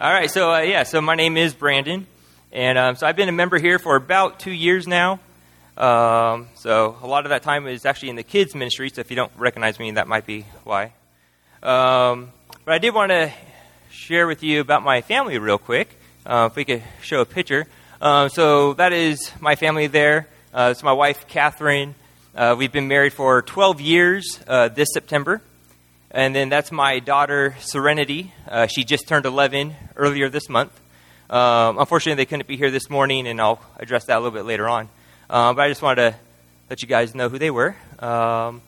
All right, so uh, yeah, so my name is Brandon, and um, so I've been a member here for about two years now. Um, so a lot of that time is actually in the kids ministry. So if you don't recognize me, that might be why. Um, but I did want to share with you about my family real quick. Uh, if we could show a picture. Um, so that is my family there. Uh, it's my wife, Catherine. Uh, we've been married for 12 years uh, this September. And then that's my daughter, Serenity. Uh, she just turned 11 earlier this month. Um, unfortunately, they couldn't be here this morning, and I'll address that a little bit later on. Um, but I just wanted to let you guys know who they were. Um,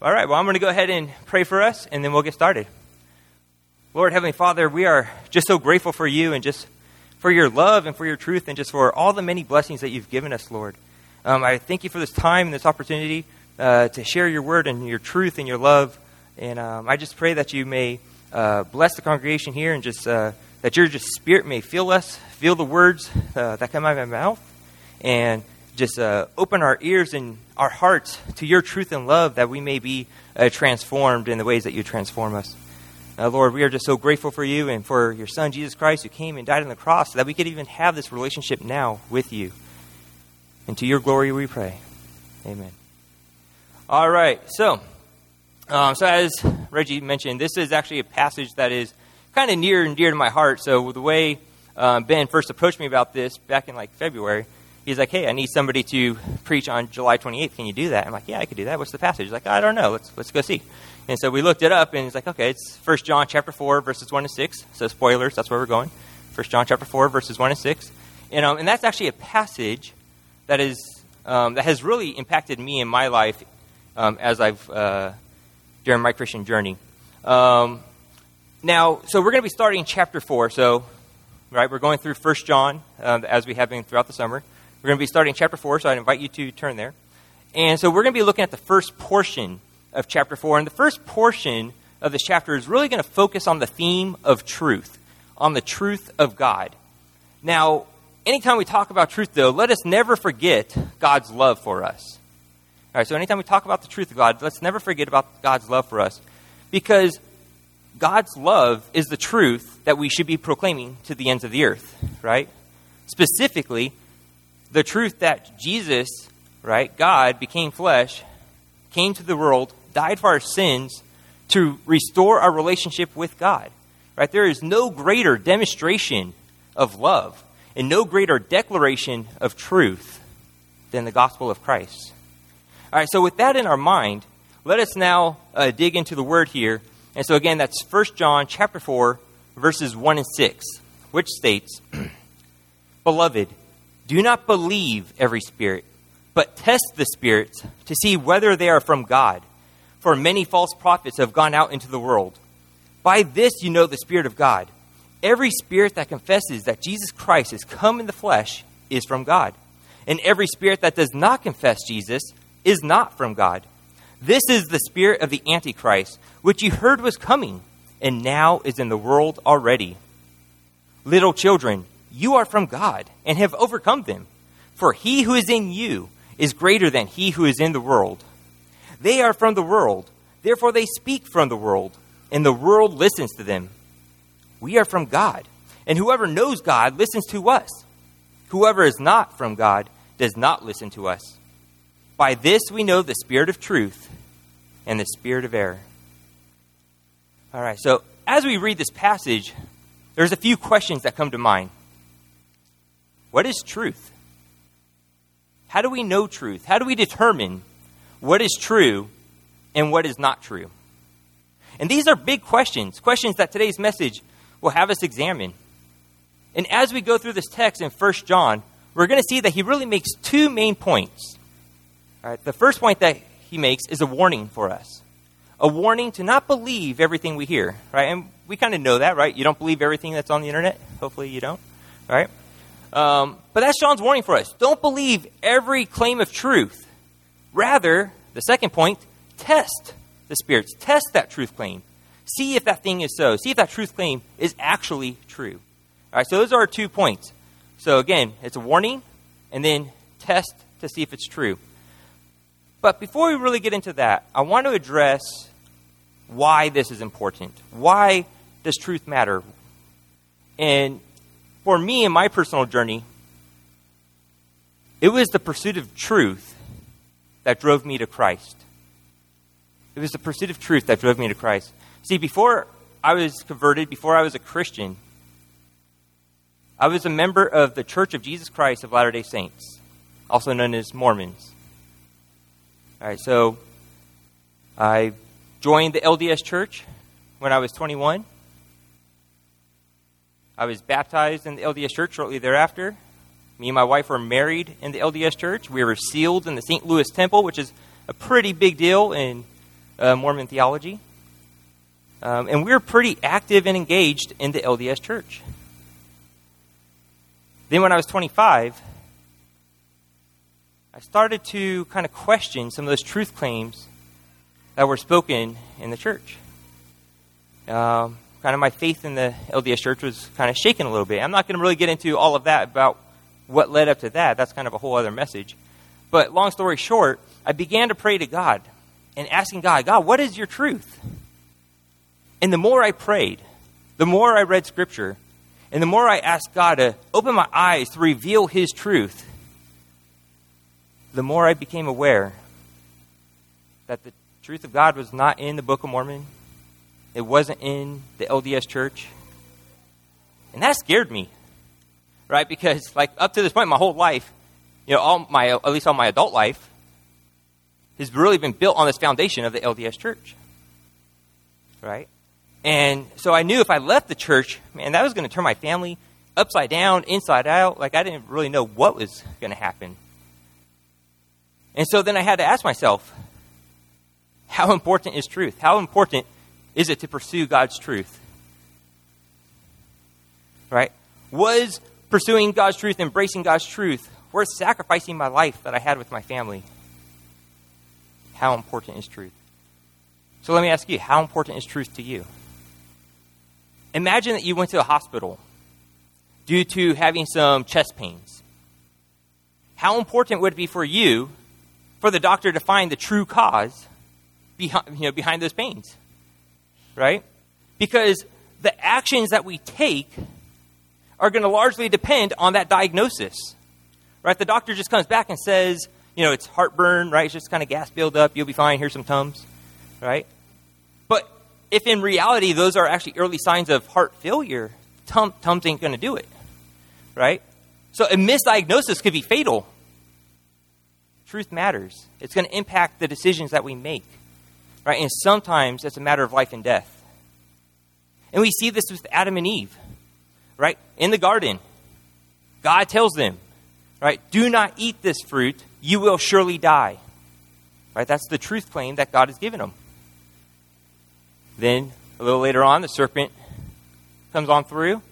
all right, well, I'm going to go ahead and pray for us, and then we'll get started. Lord, Heavenly Father, we are just so grateful for you and just for your love and for your truth and just for all the many blessings that you've given us, Lord. Um, I thank you for this time and this opportunity uh, to share your word and your truth and your love. And um, I just pray that you may uh, bless the congregation here and just uh, that your just spirit may fill us, feel the words uh, that come out of my mouth, and just uh, open our ears and our hearts to your truth and love that we may be uh, transformed in the ways that you transform us. Lord, we are just so grateful for you and for your Son, Jesus Christ, who came and died on the cross so that we could even have this relationship now with you. And to your glory we pray. Amen. All right, so um, so, as Reggie mentioned, this is actually a passage that is kind of near and dear to my heart. So, the way um, Ben first approached me about this back in like February, he's like, "Hey, I need somebody to preach on July 28th. Can you do that?" I'm like, "Yeah, I could do that. What's the passage?" He's like, "I don't know. Let's let's go see." And so we looked it up, and he's like, "Okay, it's First John chapter four, verses one to six. So spoilers. That's where we're going. First John chapter four, verses one to six. And um, and that's actually a passage that is um, that has really impacted me in my life um, as I've uh, during my Christian journey. Um, now, so we're going to be starting chapter 4. So, right, we're going through First John uh, as we have been throughout the summer. We're going to be starting chapter 4, so I invite you to turn there. And so we're going to be looking at the first portion of chapter 4. And the first portion of this chapter is really going to focus on the theme of truth, on the truth of God. Now, anytime we talk about truth, though, let us never forget God's love for us. All right, so anytime we talk about the truth of God, let's never forget about God's love for us. Because God's love is the truth that we should be proclaiming to the ends of the earth, right? Specifically, the truth that Jesus, right, God became flesh, came to the world, died for our sins to restore our relationship with God. Right? There is no greater demonstration of love and no greater declaration of truth than the gospel of Christ. All right, so with that in our mind, let us now uh, dig into the word here. And so again, that's 1 John chapter 4, verses 1 and 6, which states, Beloved, do not believe every spirit, but test the spirits to see whether they are from God. For many false prophets have gone out into the world. By this you know the Spirit of God. Every spirit that confesses that Jesus Christ has come in the flesh is from God. And every spirit that does not confess Jesus is not from God. This is the spirit of the Antichrist, which you heard was coming, and now is in the world already. Little children, you are from God, and have overcome them. For he who is in you is greater than he who is in the world. They are from the world, therefore they speak from the world, and the world listens to them. We are from God, and whoever knows God listens to us. Whoever is not from God does not listen to us. By this we know the spirit of truth and the spirit of error. All right, so as we read this passage, there's a few questions that come to mind. What is truth? How do we know truth? How do we determine what is true and what is not true? And these are big questions, questions that today's message will have us examine. And as we go through this text in 1 John, we're going to see that he really makes two main points. All right, the first point that he makes is a warning for us. A warning to not believe everything we hear, right? And we kind of know that, right? You don't believe everything that's on the internet. Hopefully you don't, right? Um, but that's John's warning for us. Don't believe every claim of truth. Rather, the second point, test the spirits. Test that truth claim. See if that thing is so. See if that truth claim is actually true. All right, so those are our two points. So again, it's a warning, and then test to see if it's true. But before we really get into that, I want to address why this is important. Why does truth matter? And for me in my personal journey, it was the pursuit of truth that drove me to Christ. It was the pursuit of truth that drove me to Christ. See, before I was converted, before I was a Christian, I was a member of the Church of Jesus Christ of Latter day Saints, also known as Mormons. All right, so I joined the LDS Church when I was 21. I was baptized in the LDS Church shortly thereafter. Me and my wife were married in the LDS Church. We were sealed in the St. Louis Temple, which is a pretty big deal in uh, Mormon theology. Um, and we were pretty active and engaged in the LDS Church. Then, when I was 25, I started to kind of question some of those truth claims that were spoken in the church. Um, kind of my faith in the LDS church was kind of shaken a little bit. I'm not going to really get into all of that about what led up to that. That's kind of a whole other message. But long story short, I began to pray to God and asking God, God, what is your truth? And the more I prayed, the more I read scripture, and the more I asked God to open my eyes to reveal His truth, the more I became aware that the truth of God was not in the Book of Mormon. It wasn't in the LDS church. And that scared me, right? Because, like, up to this point, my whole life, you know, all my, at least all my adult life, has really been built on this foundation of the LDS church, right? And so I knew if I left the church, man, that was going to turn my family upside down, inside out. Like I didn't really know what was going to happen. And so then I had to ask myself, how important is truth? How important is it to pursue God's truth? Right? Was pursuing God's truth, embracing God's truth, worth sacrificing my life that I had with my family? How important is truth? So let me ask you, how important is truth to you? Imagine that you went to a hospital due to having some chest pains. How important would it be for you for the doctor to find the true cause behind, you know, behind those pains? Right? Because the actions that we take are going to largely depend on that diagnosis. Right? The doctor just comes back and says, you know, it's heartburn, right? It's just kind of gas buildup. You'll be fine. Here's some Tums, right? But if in reality those are actually early signs of heart failure, Tum, Tums ain't going to do it. Right? So a misdiagnosis could be fatal. Truth matters. It's going to impact the decisions that we make. Right? And sometimes it's a matter of life and death. And we see this with Adam and Eve. Right? In the garden, God tells them, right, do not eat this fruit, you will surely die. Right? That's the truth claim that God has given them. Then, a little later on, the serpent comes on through,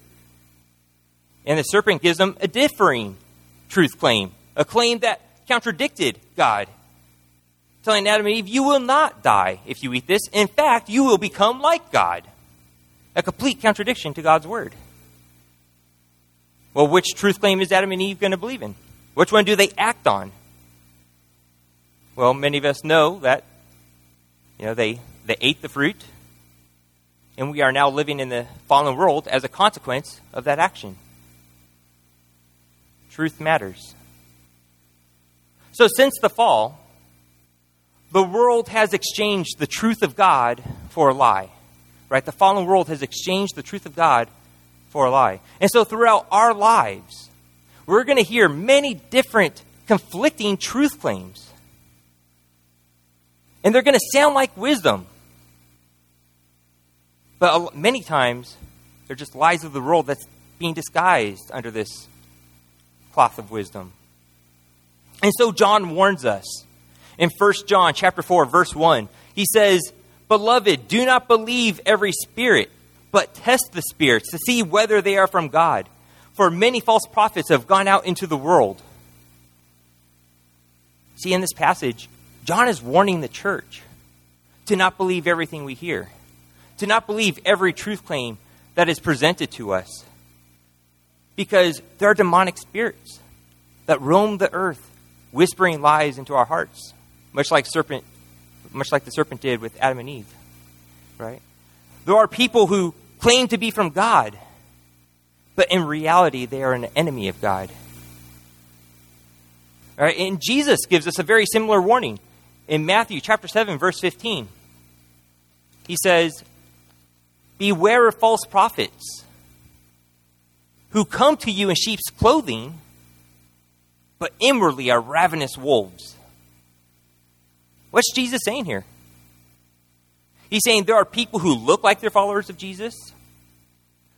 and the serpent gives them a differing truth claim, a claim that contradicted God, telling Adam and Eve, You will not die if you eat this. In fact, you will become like God. A complete contradiction to God's word. Well, which truth claim is Adam and Eve going to believe in? Which one do they act on? Well, many of us know that you know they, they ate the fruit, and we are now living in the fallen world as a consequence of that action. Truth matters. So, since the fall, the world has exchanged the truth of God for a lie. Right? The fallen world has exchanged the truth of God for a lie. And so, throughout our lives, we're going to hear many different conflicting truth claims. And they're going to sound like wisdom. But many times, they're just lies of the world that's being disguised under this cloth of wisdom. And so John warns us in 1 John chapter 4 verse 1. He says, "Beloved, do not believe every spirit, but test the spirits to see whether they are from God, for many false prophets have gone out into the world." See in this passage, John is warning the church to not believe everything we hear to not believe every truth claim that is presented to us. Because there are demonic spirits that roam the earth, whispering lies into our hearts, much like serpent, much like the serpent did with Adam and Eve. Right? There are people who claim to be from God, but in reality, they are an enemy of God. All right, and Jesus gives us a very similar warning in Matthew chapter 7, verse 15. He says, Beware of false prophets who come to you in sheep's clothing, but inwardly are ravenous wolves. What's Jesus saying here? He's saying there are people who look like they're followers of Jesus,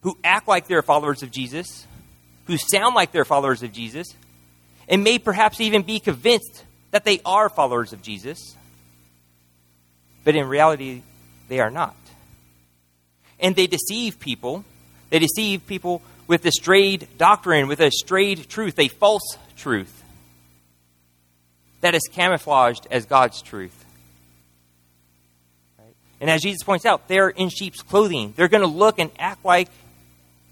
who act like they're followers of Jesus, who sound like they're followers of Jesus, and may perhaps even be convinced that they are followers of Jesus, but in reality, they are not. And they deceive people. They deceive people with a strayed doctrine, with a strayed truth, a false truth that is camouflaged as God's truth. Right? And as Jesus points out, they're in sheep's clothing. They're going to look and act like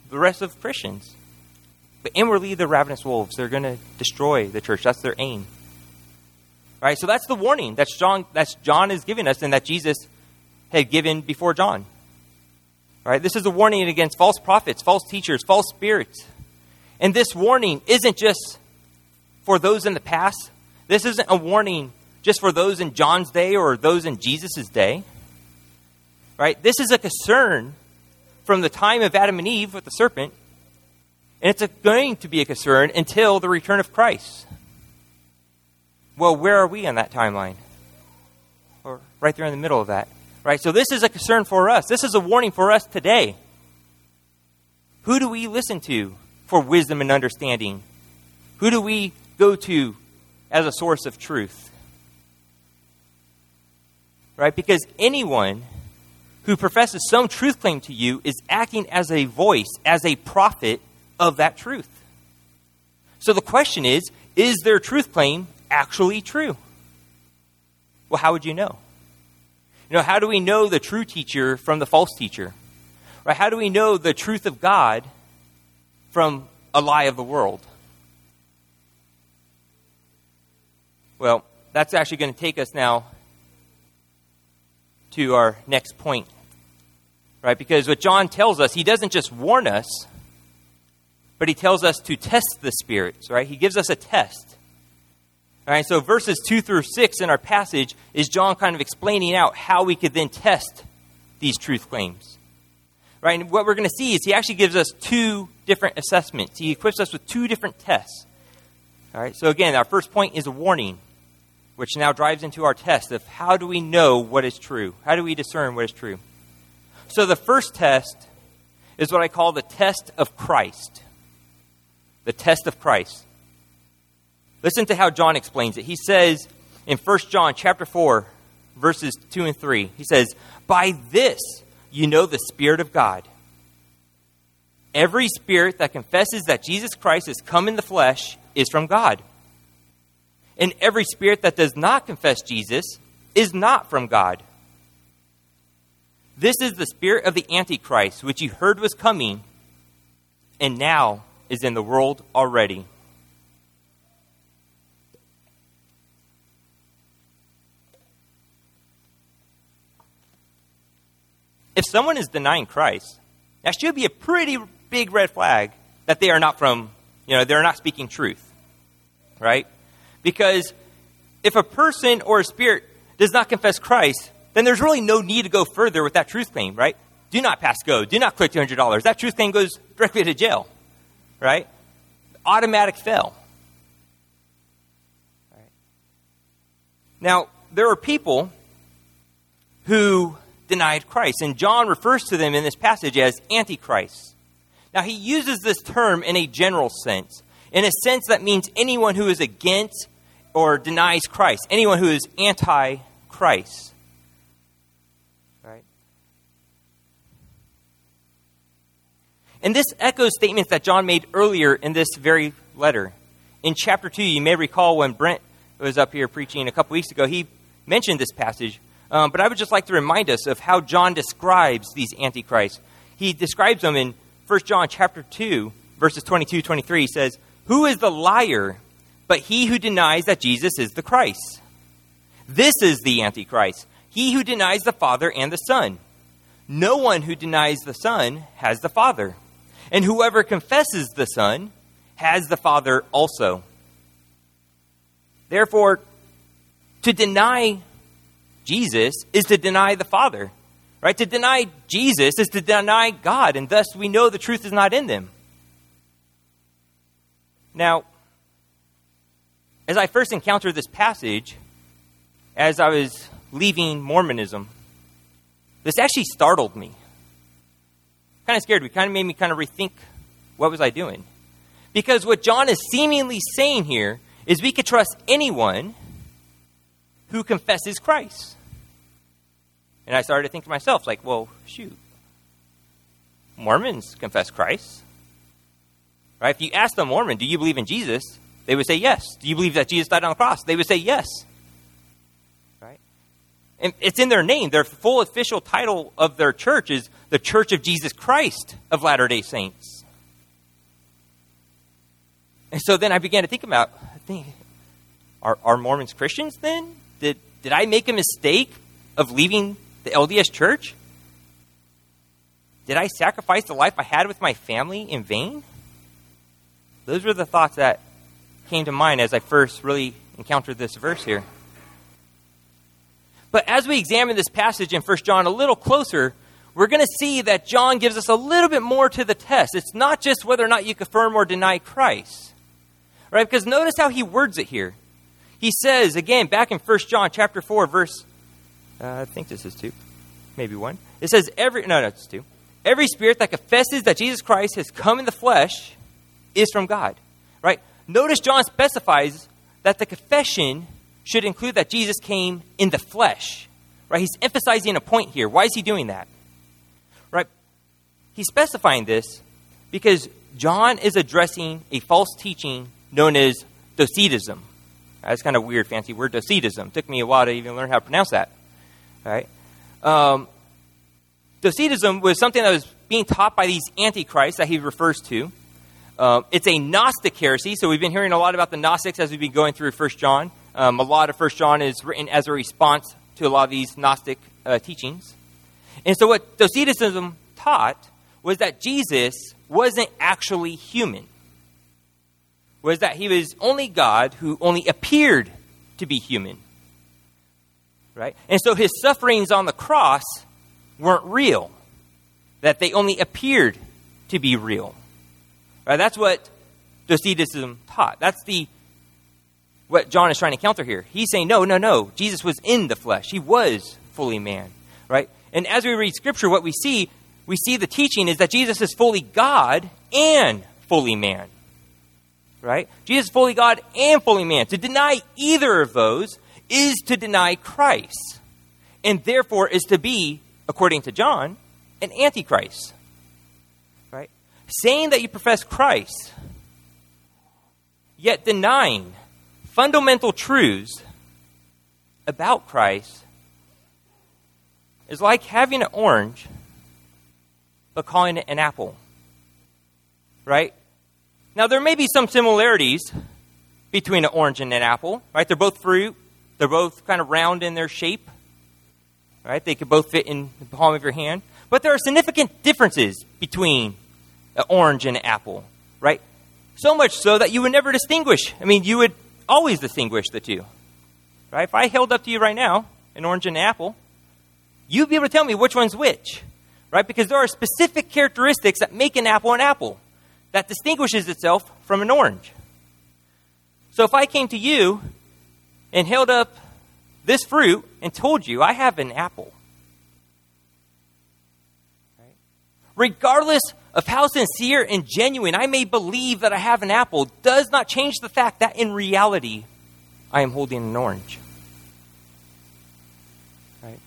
the rest of Christians. But inwardly, they're ravenous wolves. They're going to destroy the church. That's their aim. Right? So that's the warning that John, John is giving us and that Jesus had given before John. Right? This is a warning against false prophets, false teachers, false spirits. And this warning isn't just for those in the past. This isn't a warning just for those in John's day or those in Jesus' day. Right? This is a concern from the time of Adam and Eve with the serpent and it's going to be a concern until the return of Christ. Well, where are we on that timeline? Or right there in the middle of that. Right? So this is a concern for us. This is a warning for us today. Who do we listen to for wisdom and understanding? Who do we go to as a source of truth? Right? Because anyone who professes some truth claim to you is acting as a voice, as a prophet of that truth. So the question is is their truth claim actually true? Well, how would you know? You know, how do we know the true teacher from the false teacher? Right? How do we know the truth of God from a lie of the world? Well, that's actually going to take us now to our next point. Right? Because what John tells us, he doesn't just warn us, but he tells us to test the spirits, right? He gives us a test. All right, so verses 2 through 6 in our passage is John kind of explaining out how we could then test these truth claims. Right, and what we're going to see is he actually gives us two different assessments. He equips us with two different tests. All right, so again, our first point is a warning, which now drives into our test of how do we know what is true? How do we discern what is true? So the first test is what I call the test of Christ the test of Christ. Listen to how John explains it. He says in 1 John chapter 4 verses 2 and 3. He says, "By this you know the spirit of God. Every spirit that confesses that Jesus Christ has come in the flesh is from God. And every spirit that does not confess Jesus is not from God. This is the spirit of the Antichrist, which you heard was coming, and now is in the world already. If someone is denying Christ, that should be a pretty big red flag that they are not from, you know, they're not speaking truth. Right? Because if a person or a spirit does not confess Christ, then there's really no need to go further with that truth claim, right? Do not pass go. Do not click $200. That truth claim goes directly to jail right? Automatic fail. Now, there are people who denied Christ, and John refers to them in this passage as antichrists. Now, he uses this term in a general sense, in a sense that means anyone who is against or denies Christ, anyone who is anti Christ. Right? And this echoes statements that John made earlier in this very letter. In chapter 2, you may recall when Brent was up here preaching a couple weeks ago, he mentioned this passage. Um, but I would just like to remind us of how John describes these antichrists. He describes them in 1 John chapter 2, verses 22 23. He says, Who is the liar but he who denies that Jesus is the Christ? This is the Antichrist, he who denies the Father and the Son. No one who denies the Son has the Father. And whoever confesses the Son has the Father also. Therefore, to deny Jesus is to deny the Father. Right? To deny Jesus is to deny God, and thus we know the truth is not in them. Now, as I first encountered this passage, as I was leaving Mormonism, this actually startled me. Kind of scared me, kind of made me kind of rethink what was I doing. Because what John is seemingly saying here is we could trust anyone who confesses Christ. And I started to think to myself, like, well, shoot. Mormons confess Christ. Right? If you ask a Mormon, do you believe in Jesus? They would say yes. Do you believe that Jesus died on the cross? They would say yes. Right? And it's in their name. Their full official title of their church is the Church of Jesus Christ of Latter day Saints. And so then I began to think about think, are, are Mormons Christians then? Did, did I make a mistake of leaving the LDS church? Did I sacrifice the life I had with my family in vain? Those were the thoughts that came to mind as I first really encountered this verse here. But as we examine this passage in 1 John a little closer, we're going to see that John gives us a little bit more to the test. It's not just whether or not you confirm or deny Christ. Right? Because notice how he words it here. He says, again, back in 1 John chapter 4, verse, uh, I think this is 2, maybe 1. It says, every, no, no, it's 2. Every spirit that confesses that Jesus Christ has come in the flesh is from God. Right? Notice John specifies that the confession should include that Jesus came in the flesh. Right? He's emphasizing a point here. Why is he doing that? Right? He's specifying this because John is addressing a false teaching known as Docetism. That's kind of weird, fancy word, Docetism. Took me a while to even learn how to pronounce that. Right? Um, Docetism was something that was being taught by these antichrists that he refers to. Uh, it's a Gnostic heresy, so we've been hearing a lot about the Gnostics as we've been going through First John. Um, a lot of First John is written as a response to a lot of these Gnostic uh, teachings. And so, what Docetism taught was that Jesus wasn't actually human. Was that he was only God who only appeared to be human. Right? And so his sufferings on the cross weren't real. That they only appeared to be real. Right? That's what Docetism taught. That's the what John is trying to counter here. He's saying, no, no, no. Jesus was in the flesh. He was fully man. Right? And as we read scripture, what we see, we see the teaching is that Jesus is fully God and fully man. Right? Jesus is fully God and fully man. To deny either of those is to deny Christ. And therefore is to be, according to John, an antichrist saying that you profess Christ, yet denying fundamental truths about Christ is like having an orange but calling it an apple. Right? Now, there may be some similarities between an orange and an apple, right? They're both fruit, they're both kind of round in their shape, right? They could both fit in the palm of your hand. But there are significant differences between an orange and an apple, right? So much so that you would never distinguish. I mean, you would always distinguish the two, right? If I held up to you right now an orange and an apple, you'd be able to tell me which one's which, right? Because there are specific characteristics that make an apple an apple that distinguishes itself from an orange. So if I came to you and held up this fruit and told you I have an apple, right? regardless of how sincere and genuine I may believe that I have an apple does not change the fact that in reality I am holding an orange. Right?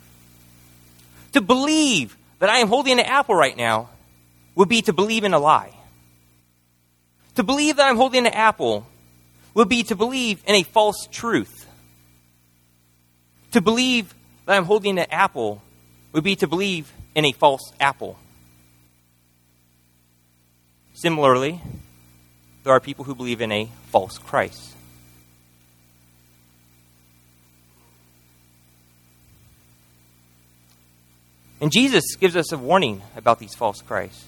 To believe that I am holding an apple right now would be to believe in a lie. To believe that I'm holding an apple would be to believe in a false truth. To believe that I'm holding an apple would be to believe in a false apple. Similarly, there are people who believe in a false Christ. And Jesus gives us a warning about these false Christs.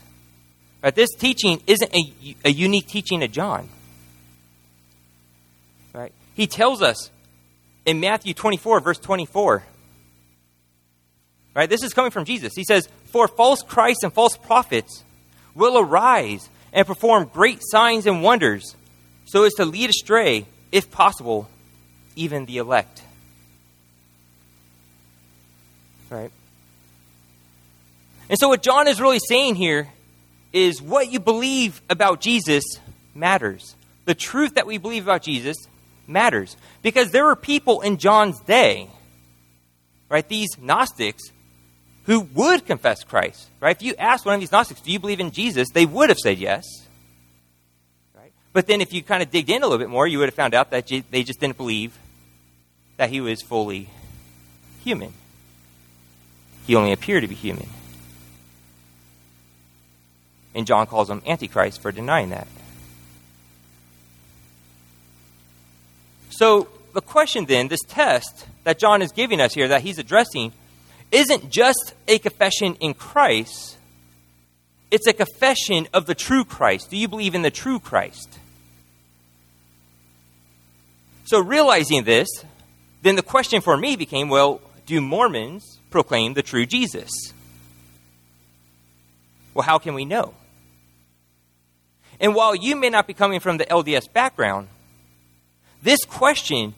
Right? This teaching isn't a, a unique teaching of John. Right? He tells us in Matthew 24, verse 24. Right? This is coming from Jesus. He says, For false Christs and false prophets will arise and perform great signs and wonders, so as to lead astray, if possible, even the elect. Right? And so, what John is really saying here is what you believe about Jesus matters. The truth that we believe about Jesus matters. Because there were people in John's day, right, these Gnostics, who would confess Christ. Right? If you asked one of these Gnostics, do you believe in Jesus? They would have said yes. Right? But then if you kind of digged in a little bit more, you would have found out that they just didn't believe that he was fully human. He only appeared to be human. And John calls him Antichrist for denying that. So, the question then, this test that John is giving us here, that he's addressing, isn't just a confession in Christ, it's a confession of the true Christ. Do you believe in the true Christ? So, realizing this, then the question for me became well, do Mormons proclaim the true Jesus? Well, how can we know? And while you may not be coming from the LDS background, this question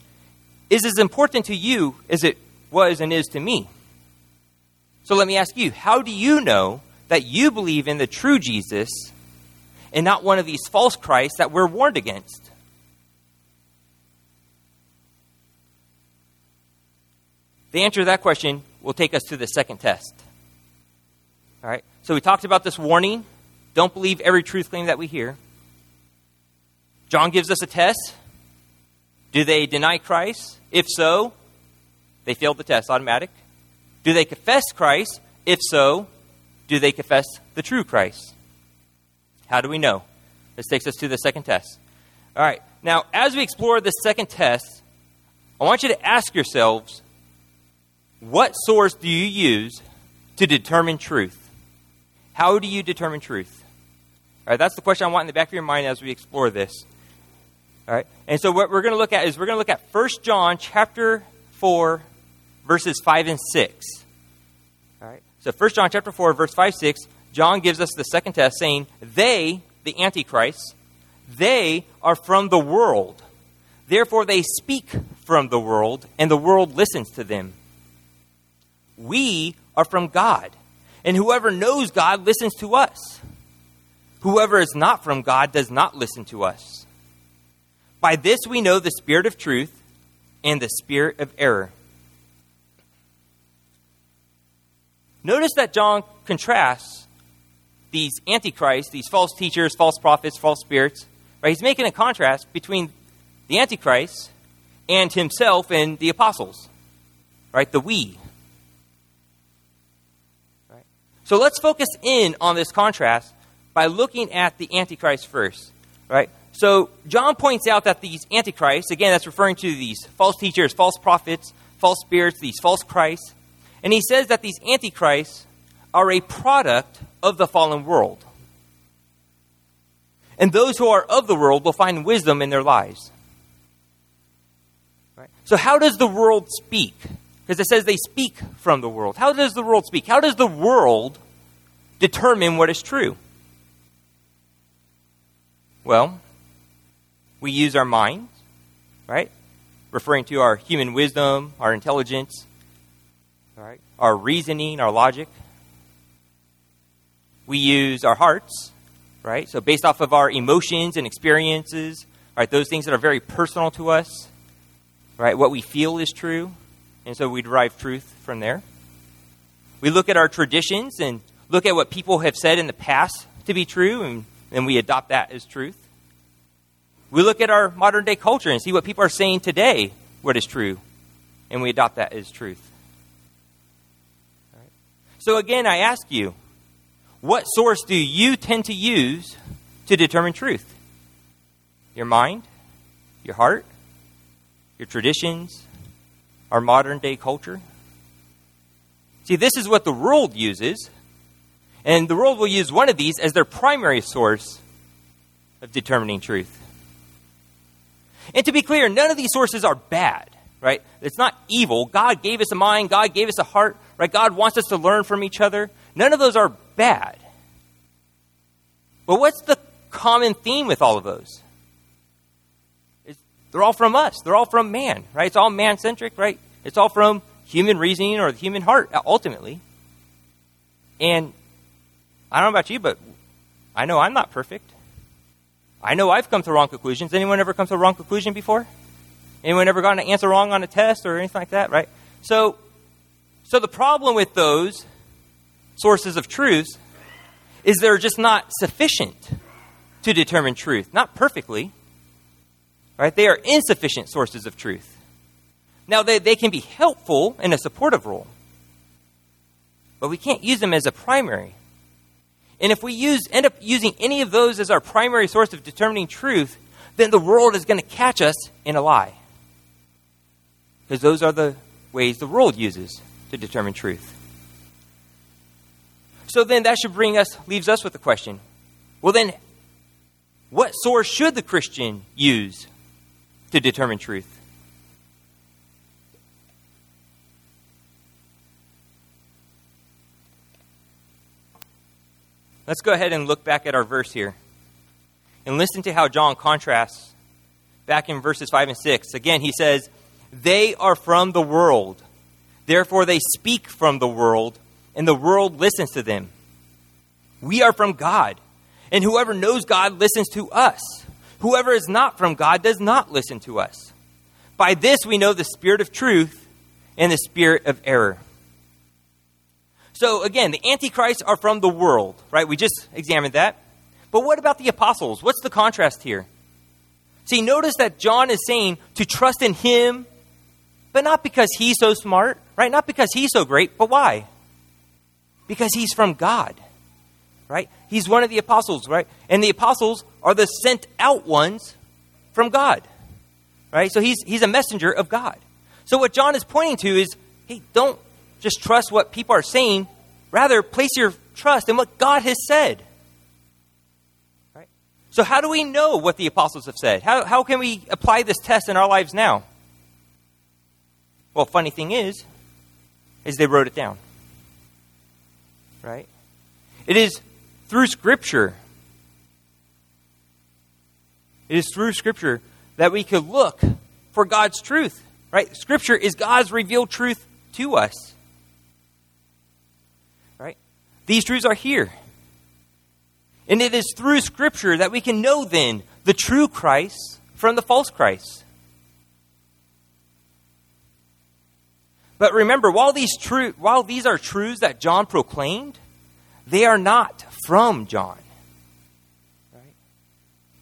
is as important to you as it was and is to me. So let me ask you how do you know that you believe in the true Jesus and not one of these false Christs that we're warned against? The answer to that question will take us to the second test. All right? So we talked about this warning don't believe every truth claim that we hear. John gives us a test. Do they deny Christ? If so, they failed the test, automatic. Do they confess Christ? If so, do they confess the true Christ? How do we know? This takes us to the second test. All right, now as we explore the second test, I want you to ask yourselves what source do you use to determine truth? How do you determine truth? All right, that's the question I want in the back of your mind as we explore this. All right, and so what we're going to look at is we're going to look at 1 John chapter 4, verses 5 and 6. All right, so 1 John chapter 4, verse 5, 6, John gives us the second test saying, They, the Antichrist, they are from the world. Therefore, they speak from the world, and the world listens to them. We are from God, and whoever knows God listens to us. Whoever is not from God does not listen to us. By this we know the spirit of truth and the spirit of error. Notice that John contrasts these antichrists, these false teachers, false prophets, false spirits. Right? He's making a contrast between the antichrist and himself and the apostles. Right? The we. Right? So let's focus in on this contrast by looking at the Antichrist first, right? So John points out that these Antichrists, again, that's referring to these false teachers, false prophets, false spirits, these false Christs. And he says that these Antichrists are a product of the fallen world. And those who are of the world will find wisdom in their lives. Right? So, how does the world speak? Because it says they speak from the world. How does the world speak? How does the world determine what is true? Well, we use our minds, right? Referring to our human wisdom, our intelligence, right? Our reasoning, our logic. We use our hearts, right? So based off of our emotions and experiences, right? Those things that are very personal to us, right? What we feel is true, and so we derive truth from there. We look at our traditions and look at what people have said in the past to be true, and and we adopt that as truth. We look at our modern day culture and see what people are saying today, what is true, and we adopt that as truth. So, again, I ask you, what source do you tend to use to determine truth? Your mind? Your heart? Your traditions? Our modern day culture? See, this is what the world uses And the world will use one of these as their primary source of determining truth. And to be clear, none of these sources are bad, right? It's not evil. God gave us a mind, God gave us a heart, right? God wants us to learn from each other. None of those are bad. But what's the common theme with all of those? It's, they're all from us. They're all from man, right? It's all man centric, right? It's all from human reasoning or the human heart, ultimately. And I don't know about you, but I know I'm not perfect. I know I've come to wrong conclusions. Anyone ever come to a wrong conclusion before? Anyone ever gotten an answer wrong on a test or anything like that, right? So, so the problem with those sources of truths is they're just not sufficient to determine truth. Not perfectly, right? They are insufficient sources of truth. Now, they, they can be helpful in a supportive role, but we can't use them as a primary. And if we use, end up using any of those as our primary source of determining truth, then the world is going to catch us in a lie. Because those are the ways the world uses to determine truth. So then that should bring us, leaves us with the question well, then, what source should the Christian use to determine truth? Let's go ahead and look back at our verse here and listen to how John contrasts back in verses 5 and 6. Again, he says, They are from the world, therefore they speak from the world, and the world listens to them. We are from God, and whoever knows God listens to us. Whoever is not from God does not listen to us. By this we know the spirit of truth and the spirit of error. So again, the antichrists are from the world, right? We just examined that. But what about the apostles? What's the contrast here? See, notice that John is saying to trust in him, but not because he's so smart, right? Not because he's so great, but why? Because he's from God, right? He's one of the apostles, right? And the apostles are the sent out ones from God, right? So he's, he's a messenger of God. So what John is pointing to is hey, don't just trust what people are saying. Rather, place your trust in what God has said. Right? So, how do we know what the apostles have said? How, how can we apply this test in our lives now? Well, funny thing is, is they wrote it down. Right? It is through Scripture. It is through Scripture that we could look for God's truth. Right? Scripture is God's revealed truth to us. Right? These truths are here. And it is through Scripture that we can know then the true Christ from the false Christ. But remember, while these, tru- while these are truths that John proclaimed, they are not from John. Right?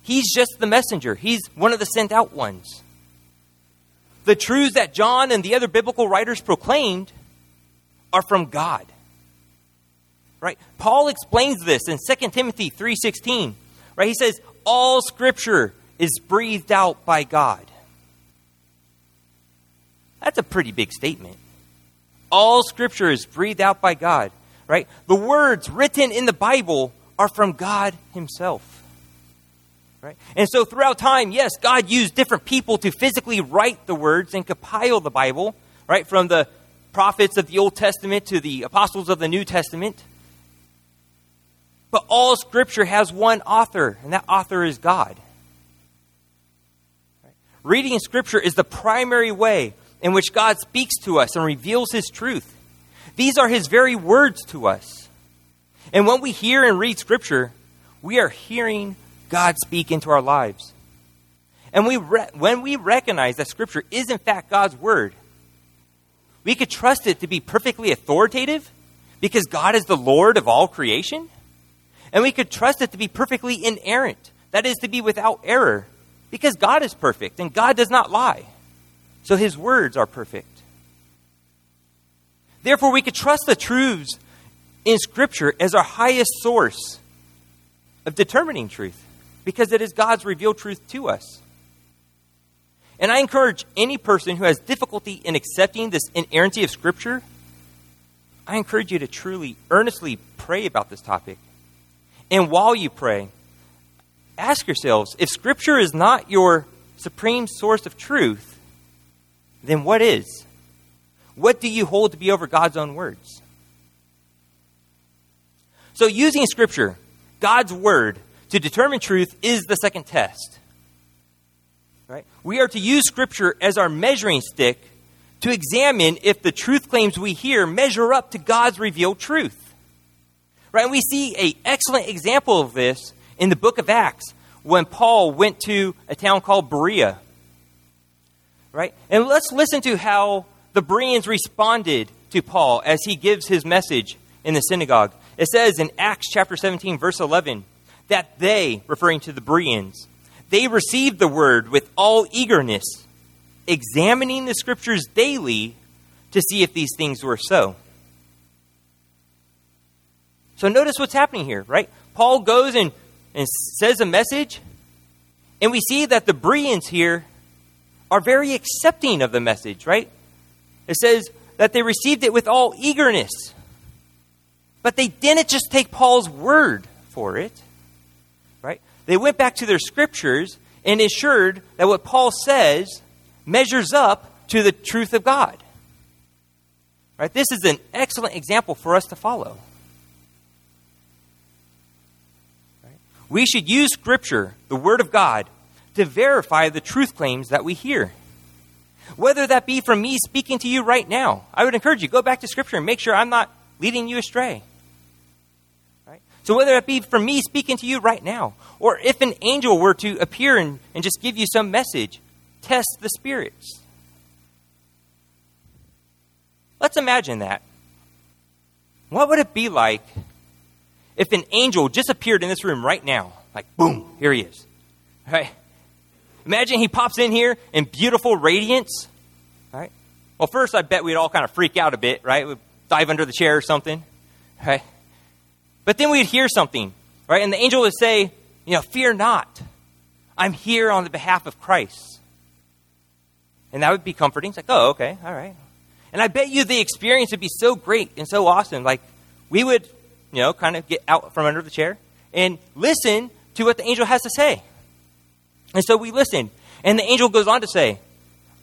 He's just the messenger, he's one of the sent out ones. The truths that John and the other biblical writers proclaimed are from God. Right? Paul explains this in 2 Timothy 3:16. Right? He says all scripture is breathed out by God. That's a pretty big statement. All scripture is breathed out by God, right? The words written in the Bible are from God himself. Right? And so throughout time, yes, God used different people to physically write the words and compile the Bible, right? From the prophets of the Old Testament to the apostles of the New Testament. But all Scripture has one author, and that author is God. Right? Reading Scripture is the primary way in which God speaks to us and reveals His truth. These are His very words to us. And when we hear and read Scripture, we are hearing God speak into our lives. And we re- when we recognize that Scripture is in fact God's Word, we could trust it to be perfectly authoritative because God is the Lord of all creation. And we could trust it to be perfectly inerrant, that is, to be without error, because God is perfect and God does not lie. So his words are perfect. Therefore, we could trust the truths in Scripture as our highest source of determining truth, because it is God's revealed truth to us. And I encourage any person who has difficulty in accepting this inerrancy of Scripture I encourage you to truly, earnestly pray about this topic. And while you pray, ask yourselves if Scripture is not your supreme source of truth, then what is? What do you hold to be over God's own words? So, using Scripture, God's Word, to determine truth is the second test. Right? We are to use Scripture as our measuring stick to examine if the truth claims we hear measure up to God's revealed truth. Right? And we see an excellent example of this in the book of Acts when Paul went to a town called Berea. Right? And let's listen to how the Bereans responded to Paul as he gives his message in the synagogue. It says in Acts chapter 17, verse 11, that they, referring to the Bereans, they received the word with all eagerness, examining the scriptures daily to see if these things were so. So notice what's happening here, right? Paul goes and, and says a message, and we see that the Bereans here are very accepting of the message, right? It says that they received it with all eagerness. But they didn't just take Paul's word for it, right? They went back to their scriptures and assured that what Paul says measures up to the truth of God. Right? This is an excellent example for us to follow. Right? We should use Scripture, the Word of God, to verify the truth claims that we hear. Whether that be from me speaking to you right now, I would encourage you go back to Scripture and make sure I'm not leading you astray. Right? So whether it be from me speaking to you right now, or if an angel were to appear and, and just give you some message, test the spirits. Let's imagine that. What would it be like if an angel just appeared in this room right now? Like, boom, here he is. Right? Imagine he pops in here in beautiful radiance. Right? Well, first, I bet we'd all kind of freak out a bit, right? We'd dive under the chair or something. Right? But then we'd hear something, right? And the angel would say, you know, fear not. I'm here on the behalf of Christ. And that would be comforting. It's like, oh, okay, all right. And I bet you the experience would be so great and so awesome. Like, we would, you know, kind of get out from under the chair and listen to what the angel has to say. And so we listen. And the angel goes on to say,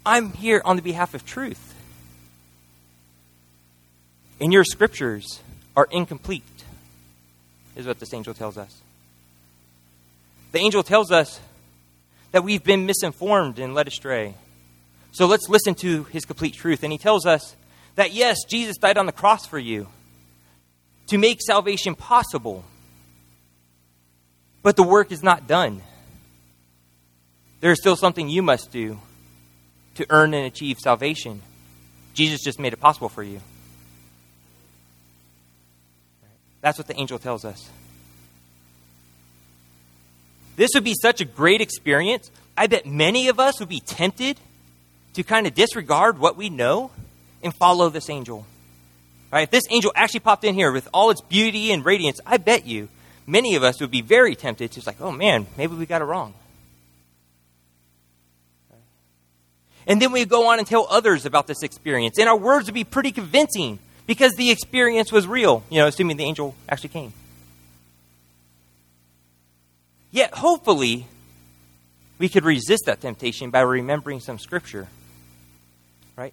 I'm here on the behalf of truth. And your scriptures are incomplete, is what this angel tells us. The angel tells us that we've been misinformed and led astray. So let's listen to his complete truth. And he tells us that yes, Jesus died on the cross for you to make salvation possible. But the work is not done. There is still something you must do to earn and achieve salvation. Jesus just made it possible for you. That's what the angel tells us. This would be such a great experience. I bet many of us would be tempted to kind of disregard what we know and follow this angel. Right? If this angel actually popped in here with all its beauty and radiance, I bet you many of us would be very tempted to just like, oh man, maybe we got it wrong. And then we go on and tell others about this experience. And our words would be pretty convincing because the experience was real, you know, assuming the angel actually came. Yet, hopefully, we could resist that temptation by remembering some scripture right?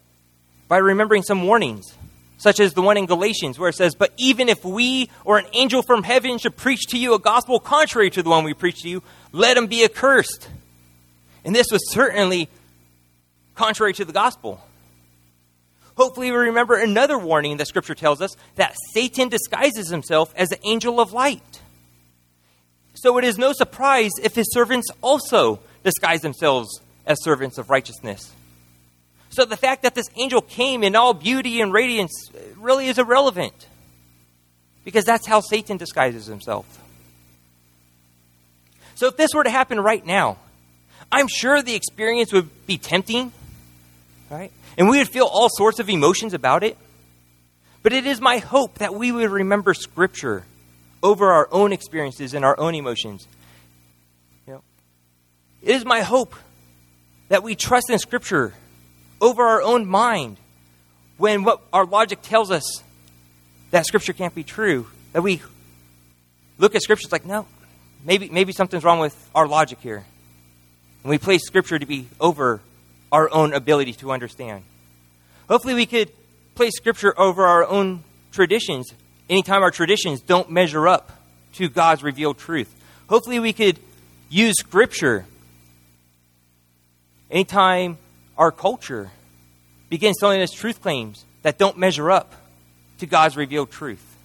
by remembering some warnings, such as the one in Galatians, where it says, But even if we or an angel from heaven should preach to you a gospel contrary to the one we preach to you, let him be accursed. And this was certainly contrary to the gospel. Hopefully, we remember another warning that Scripture tells us that Satan disguises himself as an angel of light. So it is no surprise if his servants also disguise themselves as servants of righteousness. So the fact that this angel came in all beauty and radiance really is irrelevant. Because that's how Satan disguises himself. So if this were to happen right now, I'm sure the experience would be tempting, right? And we would feel all sorts of emotions about it. But it is my hope that we would remember Scripture over our own experiences and our own emotions. You know, it is my hope that we trust in Scripture over our own mind when what our logic tells us that Scripture can't be true. That we look at Scripture, it's like, no, maybe, maybe something's wrong with our logic here. And we place Scripture to be over our own ability to understand. Hopefully, we could place Scripture over our own traditions anytime our traditions don't measure up to God's revealed truth. Hopefully, we could use Scripture anytime our culture begins telling us truth claims that don't measure up to God's revealed truth.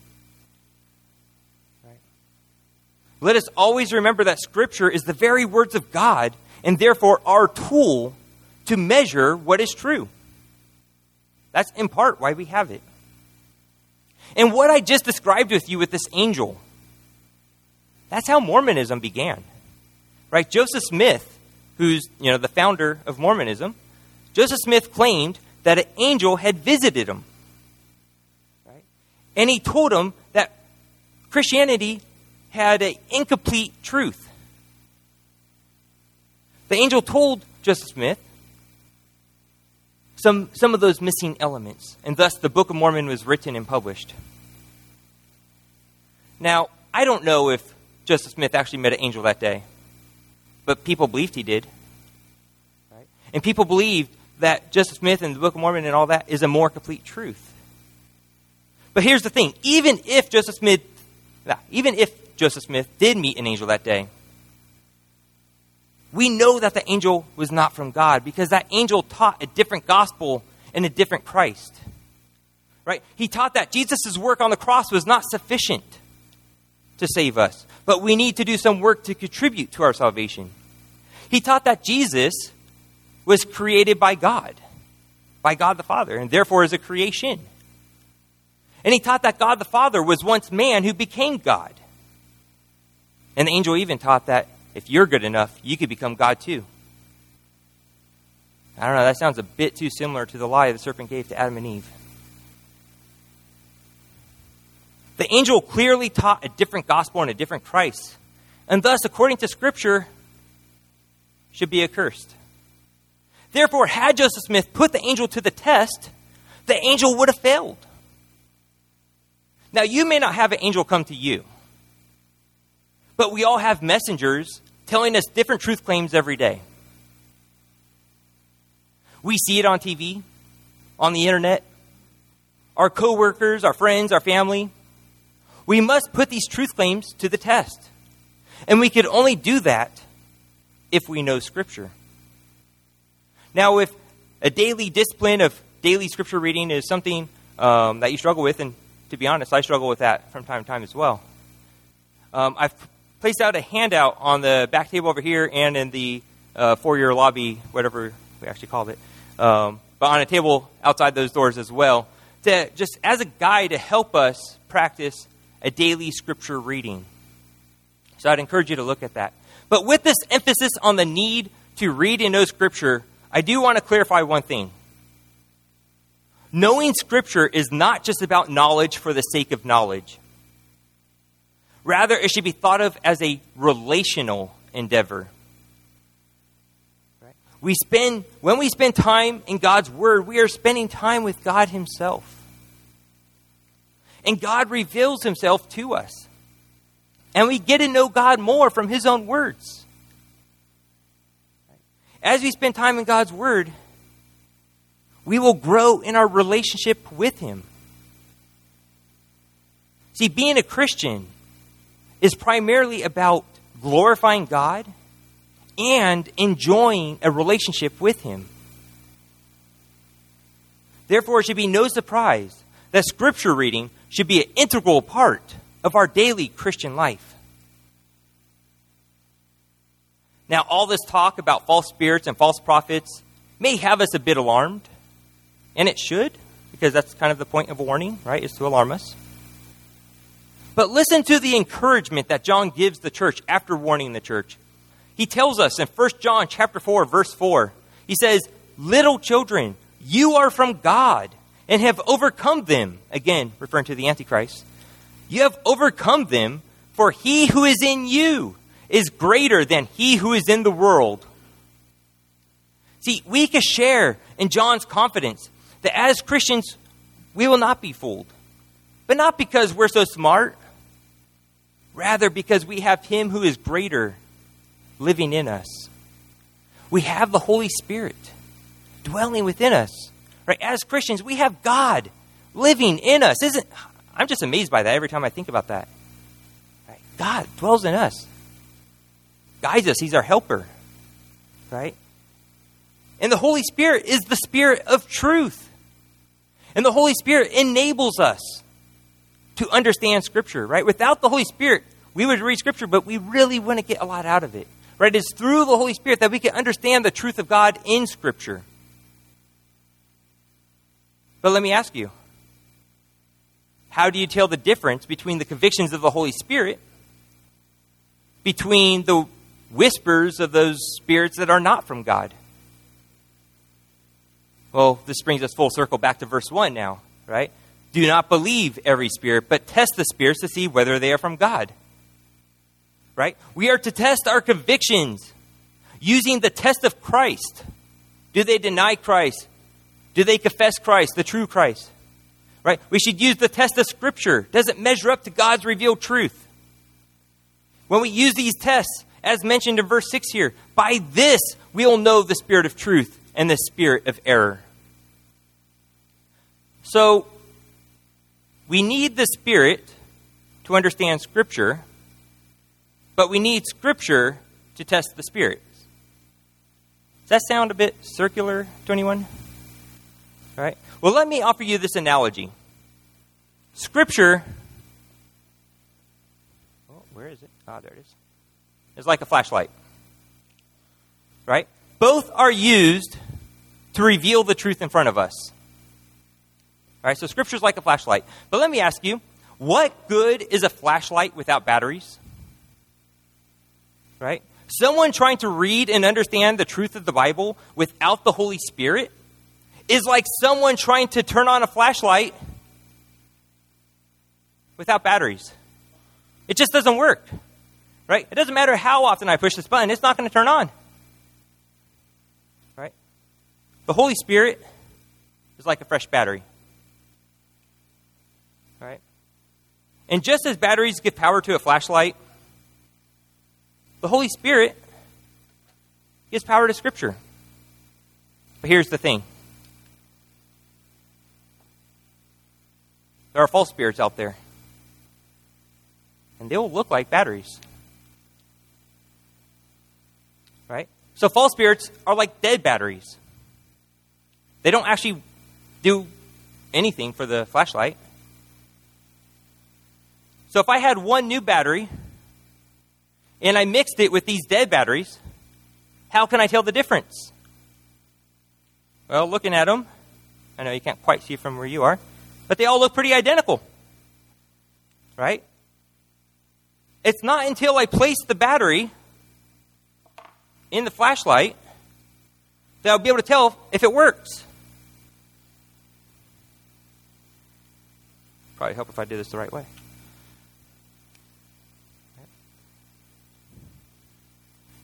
Right? Let us always remember that Scripture is the very words of God and therefore our tool to measure what is true. That's in part why we have it. And what I just described with you with this angel, that's how Mormonism began. Right? Joseph Smith, who's, you know, the founder of Mormonism, Joseph Smith claimed that an angel had visited him. Right? And he told him that Christianity had an incomplete truth. The angel told Joseph Smith some, some of those missing elements, and thus the Book of Mormon was written and published. Now, I don't know if Joseph Smith actually met an angel that day, but people believed he did. Right? And people believed that Joseph Smith and the Book of Mormon and all that is a more complete truth. But here's the thing even if Joseph Smith, even if Joseph Smith did meet an angel that day, we know that the angel was not from God because that angel taught a different gospel and a different Christ. Right? He taught that Jesus' work on the cross was not sufficient to save us, but we need to do some work to contribute to our salvation. He taught that Jesus was created by God, by God the Father, and therefore is a creation. And he taught that God the Father was once man who became God. And the angel even taught that if you're good enough, you could become God too. I don't know, that sounds a bit too similar to the lie the serpent gave to Adam and Eve. The angel clearly taught a different gospel and a different Christ, and thus, according to Scripture, should be accursed. Therefore, had Joseph Smith put the angel to the test, the angel would have failed. Now, you may not have an angel come to you, but we all have messengers telling us different truth claims every day. We see it on TV, on the internet, our coworkers, our friends, our family. We must put these truth claims to the test. And we could only do that if we know Scripture. Now, if a daily discipline of daily Scripture reading is something um, that you struggle with, and to be honest, I struggle with that from time to time as well, um, I've placed out a handout on the back table over here and in the uh, four-year lobby, whatever we actually called it, um, but on a table outside those doors as well, to just as a guide to help us practice a daily scripture reading. So I'd encourage you to look at that. But with this emphasis on the need to read and know scripture, I do want to clarify one thing. Knowing scripture is not just about knowledge for the sake of knowledge. Rather, it should be thought of as a relational endeavor. We spend, when we spend time in God's Word, we are spending time with God Himself. And God reveals Himself to us. And we get to know God more from His own words. As we spend time in God's Word, we will grow in our relationship with Him. See, being a Christian is primarily about glorifying God and enjoying a relationship with Him. Therefore, it should be no surprise that Scripture reading should be an integral part of our daily Christian life. Now, all this talk about false spirits and false prophets may have us a bit alarmed, and it should, because that's kind of the point of warning, right? Is to alarm us. But listen to the encouragement that John gives the church after warning the church. He tells us in 1 John chapter 4 verse 4. He says, "Little children, you are from God and have overcome them." Again, referring to the antichrist. You have overcome them, for he who is in you is greater than he who is in the world. See, we can share in John's confidence that as Christians, we will not be fooled. But not because we're so smart, rather because we have Him who is greater living in us. We have the Holy Spirit dwelling within us. Right? As Christians, we have God living in us. Isn't I'm just amazed by that every time I think about that. Right? God dwells in us. Guides us. He's our helper. Right? And the Holy Spirit is the spirit of truth. And the Holy Spirit enables us to understand Scripture, right? Without the Holy Spirit, we would read Scripture, but we really wouldn't get a lot out of it. Right? It's through the Holy Spirit that we can understand the truth of God in Scripture. But let me ask you how do you tell the difference between the convictions of the Holy Spirit, between the whispers of those spirits that are not from God? Well, this brings us full circle back to verse 1 now, right? Do not believe every spirit, but test the spirits to see whether they are from God. Right? We are to test our convictions using the test of Christ. Do they deny Christ? Do they confess Christ, the true Christ? Right? We should use the test of Scripture. Does it measure up to God's revealed truth? When we use these tests, as mentioned in verse 6 here, by this we'll know the spirit of truth and the spirit of error. So, we need the Spirit to understand Scripture, but we need Scripture to test the Spirit. Does that sound a bit circular to anyone? All right. Well, let me offer you this analogy. Scripture. Oh, where is it? Ah, oh, there it is. It's like a flashlight. Right? Both are used to reveal the truth in front of us. All right, so Scripture is like a flashlight. But let me ask you, what good is a flashlight without batteries? Right? Someone trying to read and understand the truth of the Bible without the Holy Spirit is like someone trying to turn on a flashlight without batteries. It just doesn't work. Right? It doesn't matter how often I push this button, it's not going to turn on. Right? The Holy Spirit is like a fresh battery. Right? And just as batteries give power to a flashlight, the Holy Spirit gives power to Scripture. But here's the thing there are false spirits out there, and they will look like batteries. Right? So, false spirits are like dead batteries. They don't actually do anything for the flashlight. So if I had one new battery and I mixed it with these dead batteries, how can I tell the difference? Well, looking at them, I know you can't quite see from where you are, but they all look pretty identical. Right? It's not until I place the battery in the flashlight that I'll be able to tell if it works. Probably help if I did this the right way.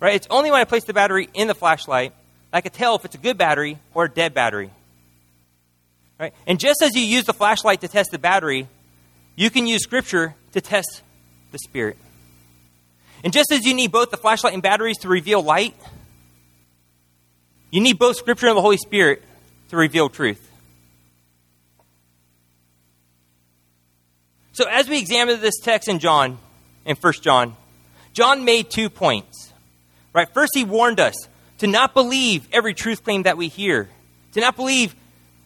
Right? It's only when I place the battery in the flashlight that I can tell if it's a good battery or a dead battery. Right? And just as you use the flashlight to test the battery, you can use Scripture to test the Spirit. And just as you need both the flashlight and batteries to reveal light, you need both Scripture and the Holy Spirit to reveal truth. So as we examine this text in John, in 1 John, John made two points. Right? First, he warned us to not believe every truth claim that we hear, to not believe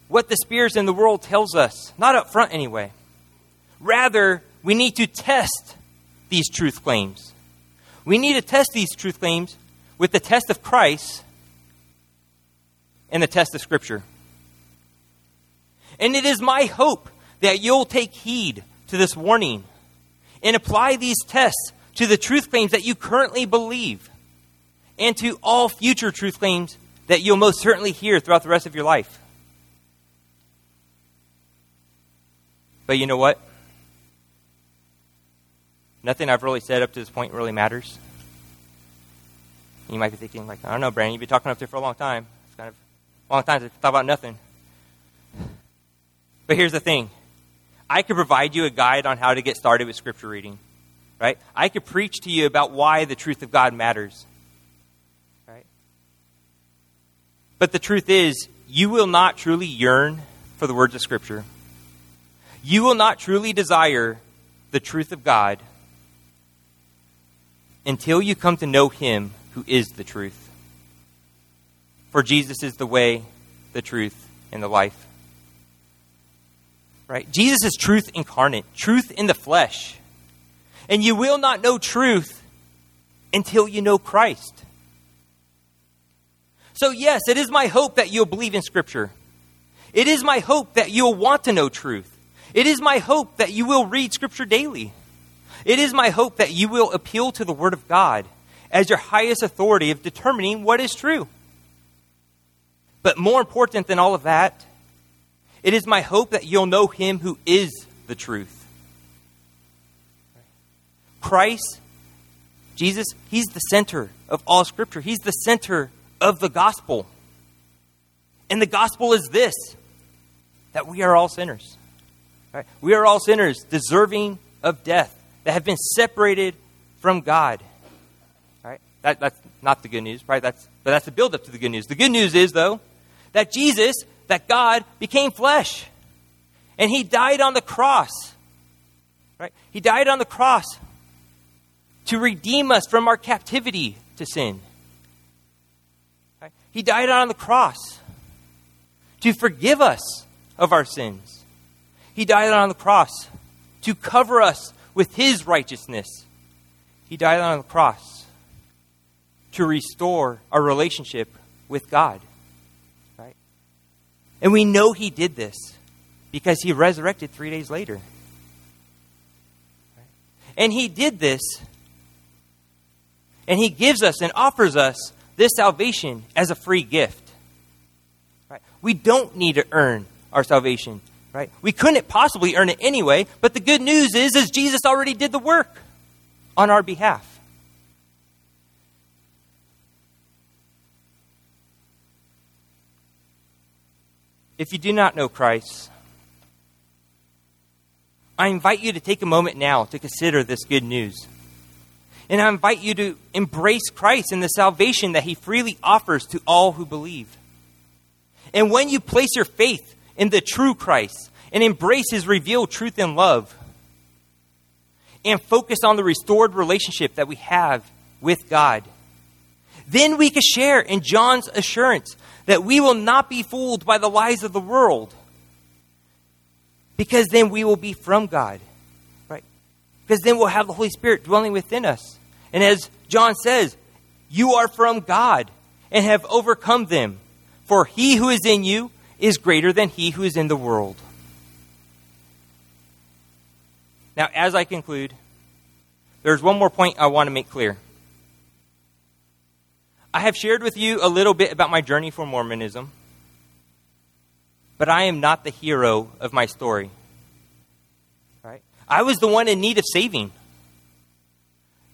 what the spirits in the world tells us, not up front anyway. Rather, we need to test these truth claims. We need to test these truth claims with the test of Christ and the test of Scripture. And it is my hope that you'll take heed to this warning and apply these tests to the truth claims that you currently believe and to all future truth claims that you'll most certainly hear throughout the rest of your life. But you know what? Nothing I've really said up to this point really matters. You might be thinking, like, I don't know, Brandon, you've been talking up there for a long time. It's kind of a long time to talk about nothing. But here's the thing I could provide you a guide on how to get started with scripture reading. Right? I could preach to you about why the truth of God matters. But the truth is, you will not truly yearn for the words of scripture. You will not truly desire the truth of God until you come to know him who is the truth. For Jesus is the way, the truth, and the life. Right? Jesus is truth incarnate, truth in the flesh. And you will not know truth until you know Christ. So, yes, it is my hope that you'll believe in Scripture. It is my hope that you'll want to know truth. It is my hope that you will read Scripture daily. It is my hope that you will appeal to the Word of God as your highest authority of determining what is true. But more important than all of that, it is my hope that you'll know Him who is the truth. Christ, Jesus, He's the center of all Scripture, He's the center of the gospel. And the gospel is this that we are all sinners. Right? We are all sinners deserving of death that have been separated from God. Right? That, that's not the good news, right? That's, but that's the build up to the good news. The good news is, though, that Jesus that God became flesh. And he died on the cross. Right? He died on the cross to redeem us from our captivity to sin. Right? He died on the cross to forgive us of our sins. He died on the cross to cover us with his righteousness. He died on the cross to restore our relationship with God. Right? And we know he did this because he resurrected three days later. And he did this, and he gives us and offers us this salvation as a free gift. Right? We don't need to earn our salvation. Right? We couldn't possibly earn it anyway, but the good news is, is Jesus already did the work on our behalf. If you do not know Christ, I invite you to take a moment now to consider this good news. And I invite you to embrace Christ and the salvation that he freely offers to all who believe. And when you place your faith in the true Christ and embrace his revealed truth and love, and focus on the restored relationship that we have with God, then we can share in John's assurance that we will not be fooled by the lies of the world. Because then we will be from God. Right? Because then we'll have the Holy Spirit dwelling within us. And as John says, you are from God and have overcome them. For he who is in you is greater than he who is in the world. Now, as I conclude, there's one more point I want to make clear. I have shared with you a little bit about my journey for Mormonism, but I am not the hero of my story. Right? I was the one in need of saving.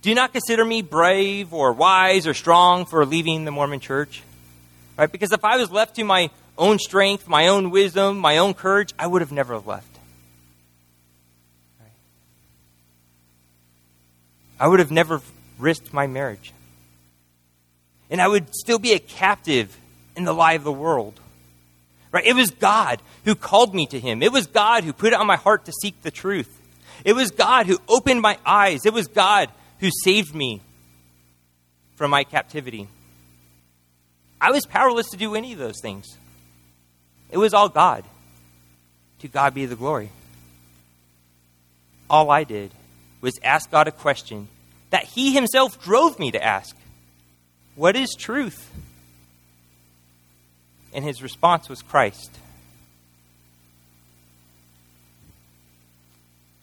Do you not consider me brave or wise or strong for leaving the Mormon church. Right? Because if I was left to my own strength, my own wisdom, my own courage, I would have never left. Right? I would have never risked my marriage and I would still be a captive in the lie of the world. Right? It was God who called me to Him. It was God who put it on my heart to seek the truth. It was God who opened my eyes. It was God who saved me from my captivity. I was powerless to do any of those things. It was all God. To God be the glory. All I did was ask God a question that He Himself drove me to ask. What is truth? And his response was Christ.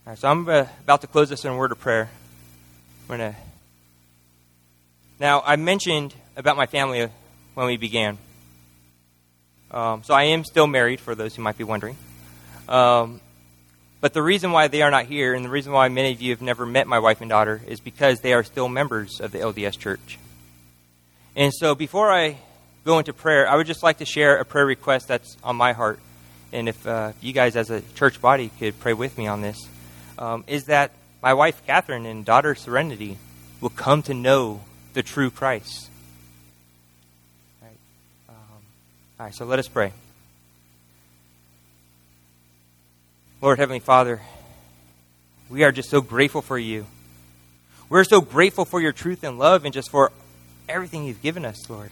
All right, so I'm about to close this in a word of prayer. Gonna... Now, I mentioned about my family when we began. Um, so I am still married, for those who might be wondering. Um, but the reason why they are not here, and the reason why many of you have never met my wife and daughter, is because they are still members of the LDS Church. And so before I go into prayer, I would just like to share a prayer request that's on my heart. and if uh, you guys as a church body could pray with me on this, um, is that my wife Catherine and daughter Serenity will come to know the true Christ. All right, um, all right so let us pray. Lord Heavenly Father, we are just so grateful for you. We're so grateful for your truth and love and just for everything you've given us, Lord.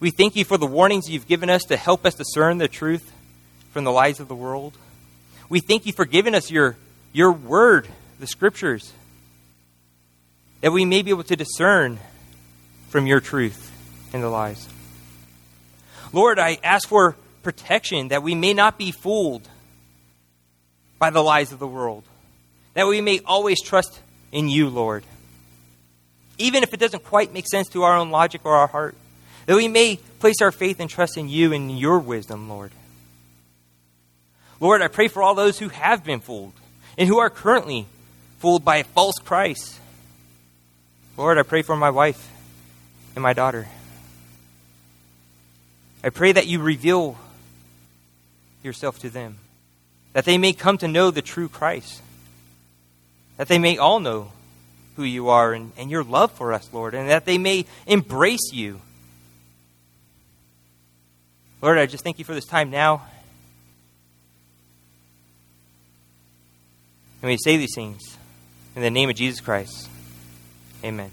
We thank you for the warnings you've given us to help us discern the truth from the lies of the world. We thank you for giving us your, your word, the scriptures, that we may be able to discern from your truth and the lies. Lord, I ask for protection that we may not be fooled by the lies of the world, that we may always trust in you, Lord. Even if it doesn't quite make sense to our own logic or our heart, that we may place our faith and trust in you and your wisdom, Lord. Lord, I pray for all those who have been fooled and who are currently fooled by a false Christ. Lord, I pray for my wife and my daughter. I pray that you reveal yourself to them, that they may come to know the true Christ, that they may all know who you are and, and your love for us, Lord, and that they may embrace you. Lord, I just thank you for this time now. And we say these things in the name of Jesus Christ. Amen.